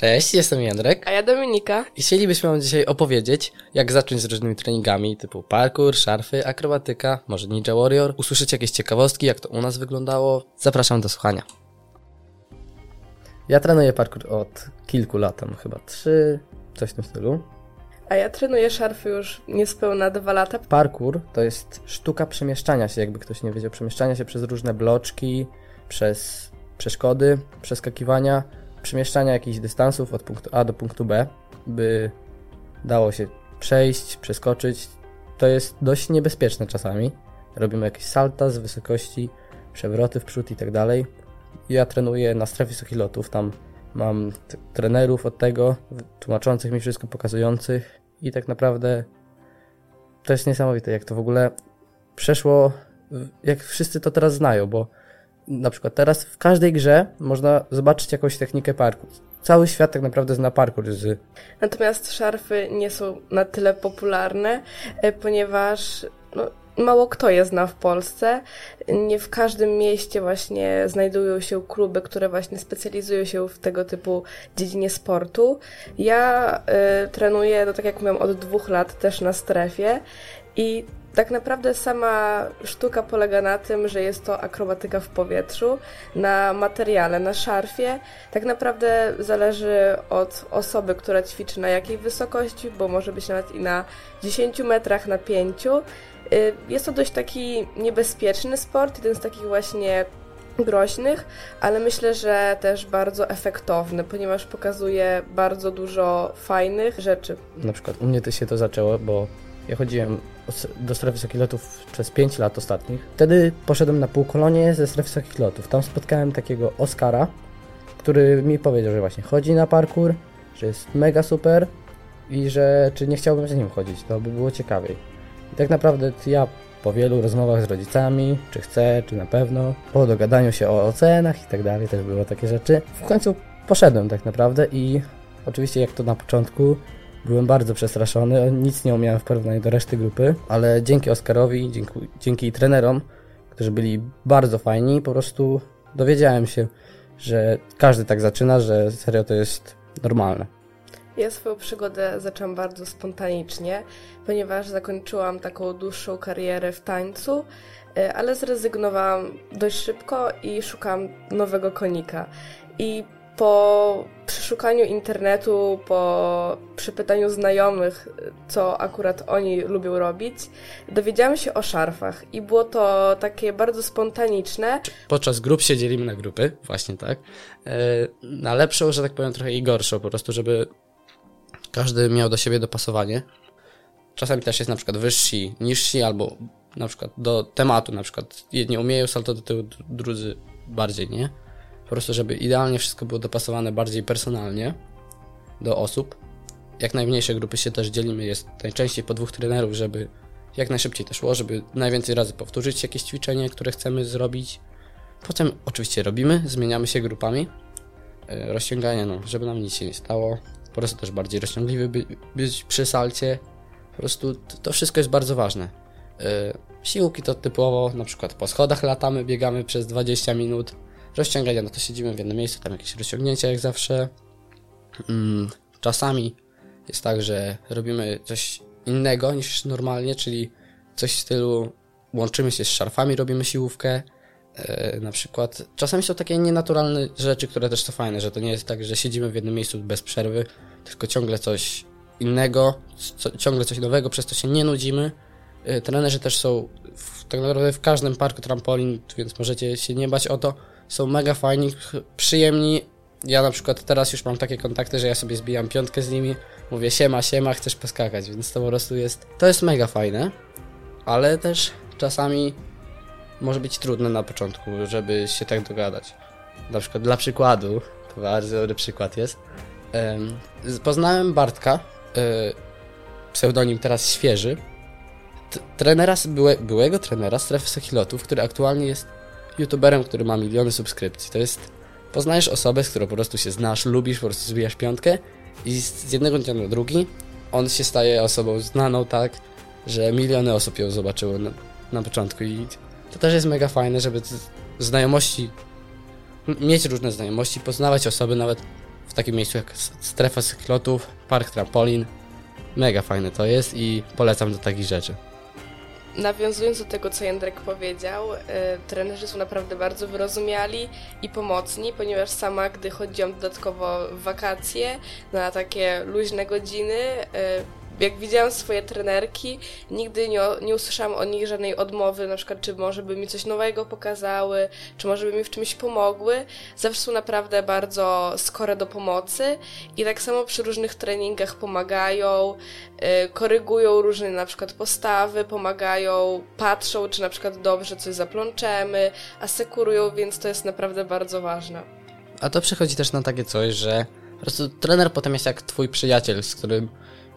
Cześć, jestem Jędrek A ja Dominika. i chcielibyśmy Wam dzisiaj opowiedzieć, jak zacząć z różnymi treningami typu parkour, szarfy, akrobatyka, może Ninja Warrior. Usłyszycie jakieś ciekawostki, jak to u nas wyglądało. Zapraszam do słuchania. Ja trenuję parkour od kilku lat, tam chyba trzy, coś w tym stylu. A ja trenuję szarfy już niespełna dwa lata. Parkour to jest sztuka przemieszczania się, jakby ktoś nie wiedział, przemieszczania się przez różne bloczki, przez przeszkody, przeskakiwania, przemieszczania jakichś dystansów od punktu A do punktu B, by dało się przejść, przeskoczyć. To jest dość niebezpieczne czasami. Robimy jakieś salta z wysokości, przewroty w przód i tak dalej. Ja trenuję na strefie Sokilotów, tam mam trenerów od tego, tłumaczących mi wszystko, pokazujących i tak naprawdę to jest niesamowite, jak to w ogóle przeszło, jak wszyscy to teraz znają, bo na przykład teraz w każdej grze można zobaczyć jakąś technikę parkour. Cały świat tak naprawdę zna parkour z... Natomiast szarfy nie są na tyle popularne, e, ponieważ no, mało kto je zna w Polsce. Nie w każdym mieście właśnie znajdują się kluby, które właśnie specjalizują się w tego typu dziedzinie sportu. Ja e, trenuję, no tak jak mówiłam, od dwóch lat też na strefie i tak naprawdę sama sztuka polega na tym, że jest to akrobatyka w powietrzu, na materiale, na szarfie. Tak naprawdę zależy od osoby, która ćwiczy na jakiej wysokości, bo może być nawet i na 10 metrach, na 5. Y, Jest to dość taki niebezpieczny sport, jeden z takich właśnie groźnych, ale myślę, że też bardzo efektowny, ponieważ pokazuje bardzo dużo fajnych rzeczy. Na przykład u mnie to się to zaczęło, bo ja chodziłem do strefy Sokilotów przez 5 lat ostatnich. Wtedy poszedłem na półkolonie ze strefy Sokilotów. Tam spotkałem takiego Oskara, który mi powiedział, że właśnie chodzi na parkour, że jest mega super i że czy nie chciałbym z nim chodzić, to by było ciekawiej. I tak naprawdę ja po wielu rozmowach z rodzicami, czy chcę, czy na pewno, po dogadaniu się o ocenach i tak dalej, też było takie rzeczy. W końcu poszedłem tak naprawdę i oczywiście jak to na początku byłem bardzo przestraszony, nic nie umiałem w porównaniu do reszty grupy, ale dzięki Oskarowi, dzięki, dzięki trenerom, którzy byli bardzo fajni, po prostu dowiedziałem się, że każdy tak zaczyna, że serio to jest normalne. Ja swoją przygodę zaczęłam bardzo spontanicznie, ponieważ zakończyłam taką dłuższą karierę w tańcu, e, ale zrezygnowałam dość szybko i szukałam nowego konika. I po przeszukaniu internetu, po przepytaniu znajomych, co akurat oni lubią robić, dowiedziałam się o szarfach i było to takie bardzo spontaniczne. Podczas grup się dzielimy na grupy, właśnie tak, e, na lepszą, że tak powiem, trochę i gorszą, po prostu, żeby każdy miał do siebie dopasowanie. Czasami też jest na przykład wyżsi, niżsi, albo na przykład do tematu, na przykład jedni umieją salto do tyłu, dr- drudzy bardziej nie. Po prostu, żeby idealnie wszystko było dopasowane bardziej personalnie do osób. Jak najmniejsze grupy się też dzielimy, jest najczęściej po dwóch trenerów, żeby jak najszybciej to szło, żeby najwięcej razy powtórzyć jakieś ćwiczenie, które chcemy zrobić. Potem oczywiście robimy, zmieniamy się grupami. E, Rozciąganie, no, żeby nam nic się nie stało. Po prostu też bardziej rozciągliwy by, być przy salcie. Po prostu to, wszystko jest bardzo ważne. E, Siłki to typowo, na przykład po schodach latamy, biegamy przez 20 minut. Rozciągania, no to siedzimy w jednym miejscu, tam jakieś rozciągnięcia jak zawsze. Mm, Czasami jest tak, że robimy coś innego niż normalnie, czyli coś w stylu łączymy się z szarfami, robimy siłówkę. E, na przykład czasami są takie nienaturalne rzeczy, które też są fajne, że to nie jest tak, że siedzimy w jednym miejscu bez przerwy, tylko ciągle coś innego, co, ciągle coś nowego, przez to się nie nudzimy. E, Trenerzy też są w, tak naprawdę w każdym parku trampolin, więc możecie się nie bać o to. Są mega fajni, przyjemni. Ja na przykład teraz już mam takie kontakty, że ja sobie zbijam piątkę z nimi, mówię siema, siema, chcesz poskakać, więc to po prostu jest, to jest mega fajne, ale też czasami może być trudne na początku, żeby się tak dogadać. Na przykład dla przykładu, to bardzo dobry przykład jest, poznałem Bartka, e, pseudonim teraz świeży, trenera, byłego trenera strefy Sechilotów, który aktualnie jest youtuberem, który ma miliony subskrypcji. To jest, poznajesz osobę, z którą po prostu się znasz, lubisz, po prostu zbijasz piątkę i z, jednego dnia na drugi on się staje osobą znaną tak, że miliony osób ją zobaczyło na, na początku i to też jest mega fajne, żeby znajomości, mieć różne znajomości, poznawać osoby nawet w takim miejscu jak strefa cyklotów, park trampolin. Mega fajne to jest i polecam do takich rzeczy. Nawiązując do tego, co Jędrek powiedział, y, trenerzy są naprawdę bardzo wyrozumiali i pomocni, ponieważ sama, gdy chodziłam dodatkowo w wakacje na takie luźne godziny, y, jak widziałam swoje trenerki, nigdy nie, nie usłyszałam o nich żadnej odmowy, na przykład czy może by mi coś nowego pokazały, czy może by mi w czymś pomogły. Zawsze są naprawdę bardzo skore do pomocy i tak samo przy różnych treningach pomagają, yy, korygują różne na przykład postawy, pomagają, patrzą, czy na przykład dobrze coś zaplączemy, asekurują, więc to jest naprawdę bardzo ważne. A to przychodzi też na takie coś, że po prostu trener potem jest jak twój przyjaciel, z którym,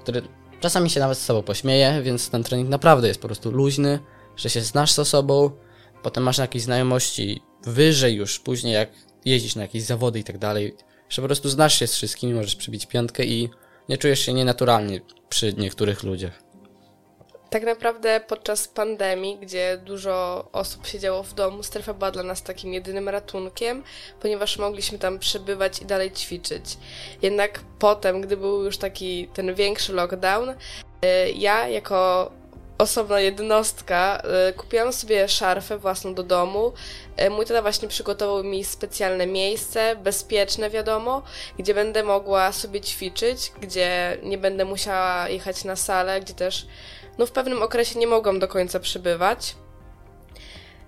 który Czasami się nawet z sobą pośmieje, więc ten trening naprawdę jest po prostu luźny, że się znasz z osobą, potem masz jakieś znajomości wyżej już później, jak jeździsz na jakieś zawody i tak dalej, że po prostu znasz się z wszystkimi, możesz przybić piątkę i nie czujesz się nienaturalnie przy niektórych ludziach. Tak naprawdę podczas pandemii, gdzie dużo osób siedziało w domu, strefa była dla nas takim jedynym ratunkiem, ponieważ mogliśmy tam przebywać i dalej ćwiczyć. Jednak potem, gdy był już taki ten większy lockdown, y, ja jako osobna jednostka y, kupiłam sobie szarfę własną do domu. Y, mój tata właśnie przygotował mi specjalne miejsce, bezpieczne wiadomo, gdzie będę mogła sobie ćwiczyć, gdzie nie będę musiała jechać na salę, gdzie też no w pewnym okresie nie mogłam do końca przybywać.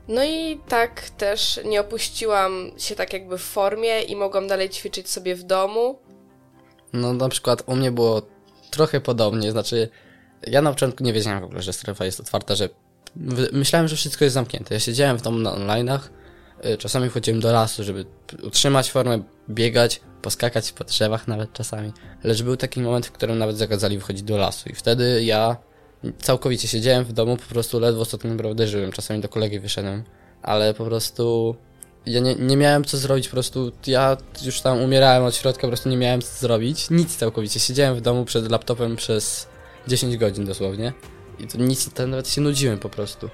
No i tak też nie opuściłam się tak jakby w formie i mogłam dalej ćwiczyć sobie w domu. No na przykład u mnie było trochę podobnie, znaczy ja na początku nie wiedziałem w ogóle, że strefa jest otwarta, że myślałem, że wszystko jest zamknięte. Ja siedziałem w domu na online'ach, y, czasami chodziłem do lasu, żeby utrzymać formę, biegać, poskakać po drzewach nawet czasami. Lecz był taki moment, w którym nawet zakazali wychodzić do lasu i wtedy ja całkowicie siedziałem w domu, po prostu ledwo co tak naprawdę żyłem. Czasami do kolegi wyszedłem, ale po prostu ja nie, nie miałem co zrobić, po prostu ja już tam umierałem od środka, po prostu nie miałem co zrobić. Nic całkowicie. Siedziałem w domu przed laptopem przez 10 godzin dosłownie. I to nic, to nawet się nudziłem po prostu.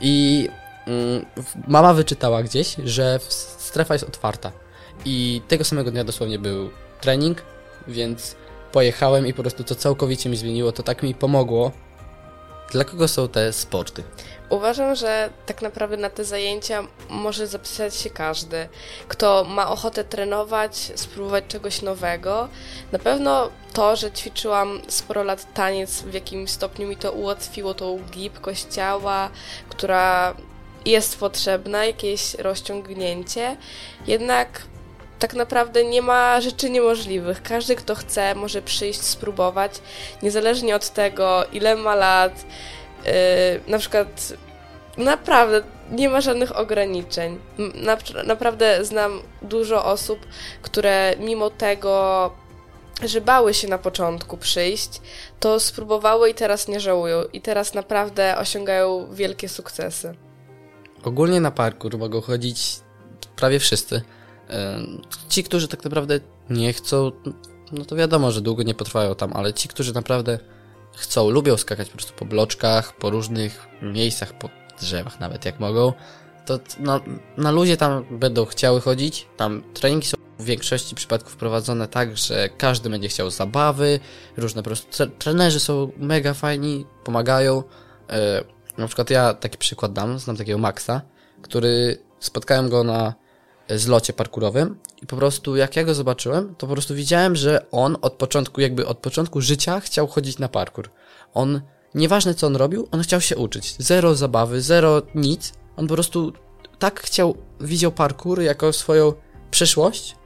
I mm, mama wyczytała gdzieś, że strefa jest otwarta. I tego samego dnia dosłownie był trening, więc pojechałem i po prostu to całkowicie mi zmieniło. To tak mi pomogło, dla kogo są te sporty? Uważam, że tak naprawdę na te zajęcia może zapisać się każdy, kto ma ochotę trenować, spróbować czegoś nowego. Na pewno to, że ćwiczyłam sporo lat taniec, w jakimś stopniu mi to ułatwiło tą gibkość ciała, która jest potrzebna, jakieś rozciągnięcie. Jednak tak naprawdę nie ma rzeczy niemożliwych. Każdy, kto chce, może przyjść, spróbować, niezależnie od tego, ile ma lat. Yy, na przykład, naprawdę nie ma żadnych ograniczeń. Na, naprawdę znam dużo osób, które mimo tego, że bały się na początku przyjść, to spróbowały i teraz nie żałują. I teraz naprawdę osiągają wielkie sukcesy. Ogólnie na parkour mogą chodzić prawie wszyscy. Ci, którzy tak naprawdę nie chcą, no to wiadomo, że długo nie potrwają tam, ale ci, którzy naprawdę chcą, lubią skakać po prostu po bloczkach, po różnych miejscach, po drzewach nawet jak mogą, to na, na luzie tam będą chciały chodzić. Tam treningi są w większości przypadków prowadzone tak, że każdy będzie chciał zabawy, różne po prostu trenerzy są mega fajni, pomagają. E, na przykład ja taki przykład dam, znam takiego Maxa, który spotkałem go na zlocie parkurowym i po prostu jak ja go zobaczyłem, to po prostu widziałem, że on od początku, jakby od początku życia chciał chodzić na parkur. On, nieważne co on robił, on chciał się uczyć. Zero zabawy, zero nic. On po prostu tak chciał, widział parkur jako swoją przyszłość.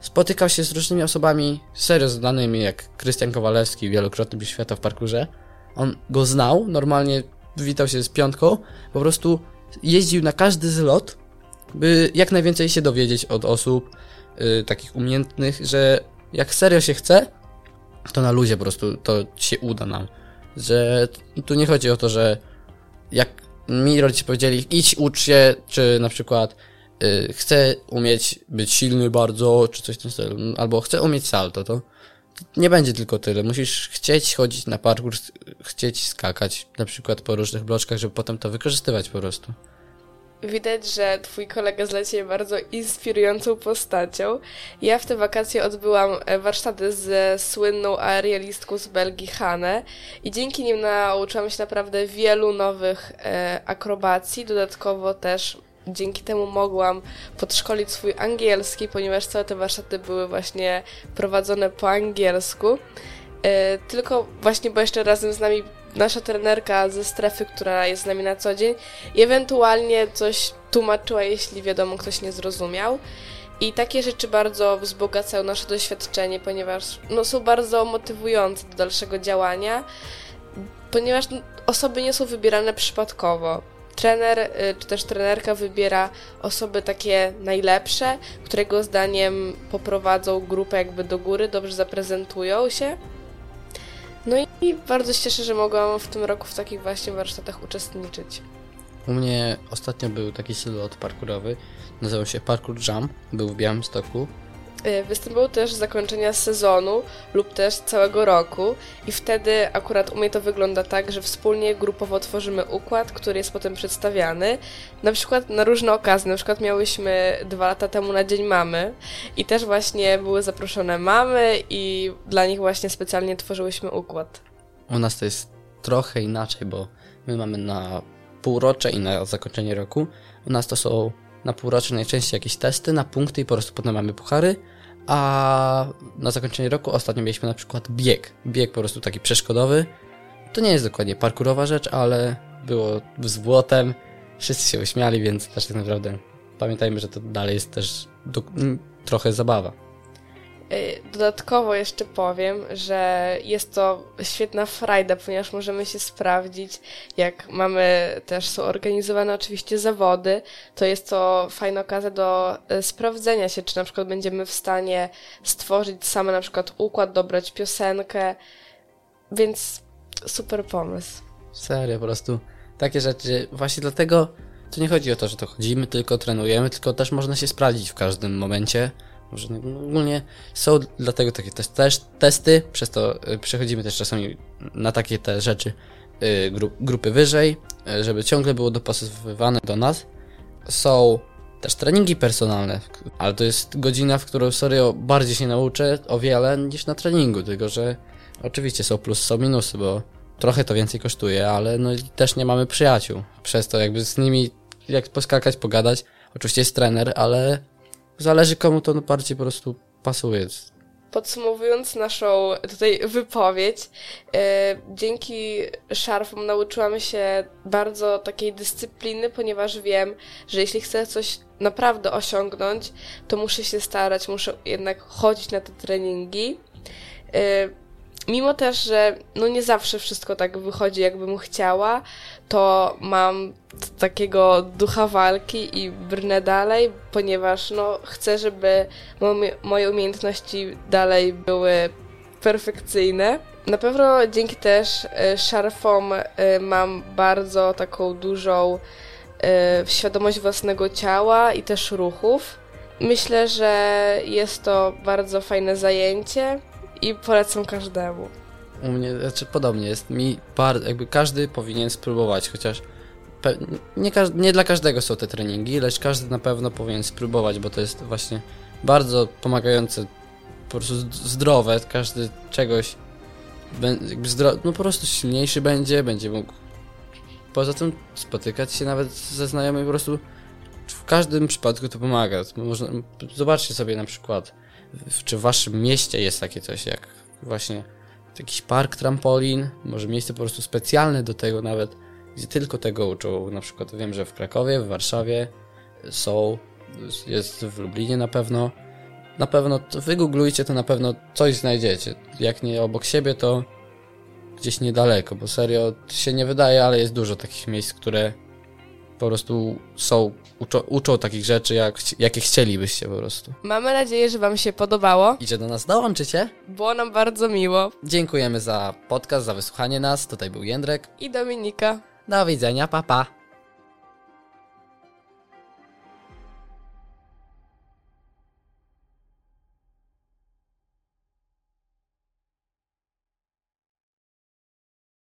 Spotykał się z różnymi osobami serio znanymi, jak Krystian Kowalewski, wielokrotny świata w parkurze. On go znał, normalnie witał się z piątką, po prostu jeździł na każdy zlot, by jak najwięcej się dowiedzieć od osób y, takich umiejętnych, że jak serio się chce, to na luzie po prostu to się uda nam. Że tu nie chodzi o to, że jak mi rodzice powiedzieli, idź ucz się, czy na przykład y, chcę umieć być silny bardzo, czy coś w tym stylu, albo chcę umieć salto, to nie będzie tylko tyle. Musisz chcieć chodzić na parkour, chcieć skakać, na przykład po różnych bloczkach, żeby potem to wykorzystywać po prostu. Widać, że twój kolega ciebie bardzo inspirującą postacią. Ja w te wakacje odbyłam e, warsztaty z słynną aerialistką z Belgii, Hanę i dzięki nim nauczyłam się naprawdę wielu nowych e, akrobacji. Dodatkowo też dzięki temu mogłam podszkolić swój angielski, ponieważ całe te warsztaty były właśnie prowadzone po angielsku. E, tylko właśnie, bo jeszcze razem z nami nasza trenerka ze strefy, która jest z nami na co dzień i ewentualnie coś tłumaczyła, jeśli wiadomo, ktoś nie zrozumiał. I takie rzeczy bardzo wzbogacają nasze doświadczenie, ponieważ no, są bardzo motywujące do dalszego działania, ponieważ osoby nie są wybierane przypadkowo. Trener y, czy też trenerka wybiera osoby takie najlepsze, którego zdaniem poprowadzą grupę jakby do góry, dobrze zaprezentują się no i bardzo się cieszę, że mogłam w tym roku w takich właśnie warsztatach uczestniczyć. U mnie ostatnio był taki sylwet parkurowy, nazywał się Parkour Jump, był w Białymstoku Y, występował też zakończenia sezonu lub też całego roku i wtedy akurat u mnie to wygląda tak, że wspólnie grupowo tworzymy układ, który jest potem przedstawiany, na przykład na różne okazje, na przykład miałyśmy dwa lata temu na Dzień Mamy i też właśnie były zaproszone mamy i dla nich właśnie specjalnie tworzyłyśmy układ. U nas to jest trochę inaczej, bo my mamy na półrocze i na zakończenie roku. U nas to są na półrocze najczęściej jakieś testy na punkty i po prostu potem mamy puchary, a na zakończenie roku ostatnio mieliśmy na przykład bieg. Bieg po prostu taki przeszkodowy. To nie jest dokładnie parkurowa rzecz, ale było z błotem. Wszyscy się uśmiali, więc też tak naprawdę pamiętajmy, że to dalej jest też do, trochę zabawa. Y, dodatkowo jeszcze powiem, że jest to świetna frajda, ponieważ możemy się sprawdzić, jak mamy też są organizowane oczywiście zawody, to jest to fajna okazja do y, sprawdzenia się, czy na przykład będziemy w stanie stworzyć same na przykład układ, dobrać piosenkę, więc super pomysł. Serio, po prostu takie rzeczy, właśnie dlatego to nie chodzi o to, że to chodzimy, tylko trenujemy, tylko też można się sprawdzić w każdym momencie, może no, ogólnie są dlatego takie też, też testy, przez to y, przechodzimy też czasami na takie te rzeczy y, gru, grupy wyżej, y, żeby ciągle było dopasowywane do nas. Są też treningi personalne, ale to jest godzina, w którą serio bardziej się nauczę o wiele niż na treningu, tylko że oczywiście są plusy, są minusy, bo trochę to więcej kosztuje, ale no też nie mamy przyjaciół. Przez to jakby z nimi jak poskakać, pogadać. Oczywiście jest trener, ale Zależy komu to bardziej po prostu pasuje. Podsumowując naszą tutaj wypowiedź, e, dzięki szarfom nauczyłam się bardzo takiej dyscypliny, ponieważ wiem, że jeśli chcę coś naprawdę osiągnąć, to muszę się starać, muszę jednak chodzić na te treningi. E, mimo też, że no nie zawsze wszystko tak wychodzi, jakbym chciała, to mam takiego ducha walki i brnę dalej, ponieważ no, chcę, żeby moje umiejętności dalej były perfekcyjne. Na pewno dzięki też e, szarfom e, mam bardzo taką dużą e, świadomość własnego ciała i też ruchów. Myślę, że jest to bardzo fajne zajęcie i polecam każdemu. U mnie, znaczy podobnie jest mi bardzo, jakby każdy powinien spróbować, chociaż nie, nie dla każdego są te treningi, lecz każdy na pewno powinien spróbować, bo to jest właśnie bardzo pomagające, po prostu zdrowe, każdy czegoś jakby zdro, no po prostu silniejszy będzie, będzie mógł poza tym spotykać się nawet ze znajomymi, po prostu w każdym przypadku to pomaga. Można, zobaczcie sobie na przykład, czy w waszym mieście jest takie coś jak właśnie jakiś park trampolin, może miejsce po prostu specjalne do tego nawet, gdzie tylko tego uczą. Na przykład wiem, że w Krakowie, w Warszawie są, jest w Lublinie na pewno. Na pewno wygooglujcie, to na pewno coś znajdziecie. Jak nie obok siebie, to gdzieś niedaleko, bo serio się nie wydaje, ale jest dużo takich miejsc, które po prostu są, uczą, uczą takich rzeczy, jak, jakie chcielibyście po prostu. Mamy nadzieję, że Wam się podobało. I że do nas dołączycie. Było nam bardzo miło. Dziękujemy za podcast, za wysłuchanie nas. Tutaj był Jędrek i Dominika. Do widzenia, papa. Pa.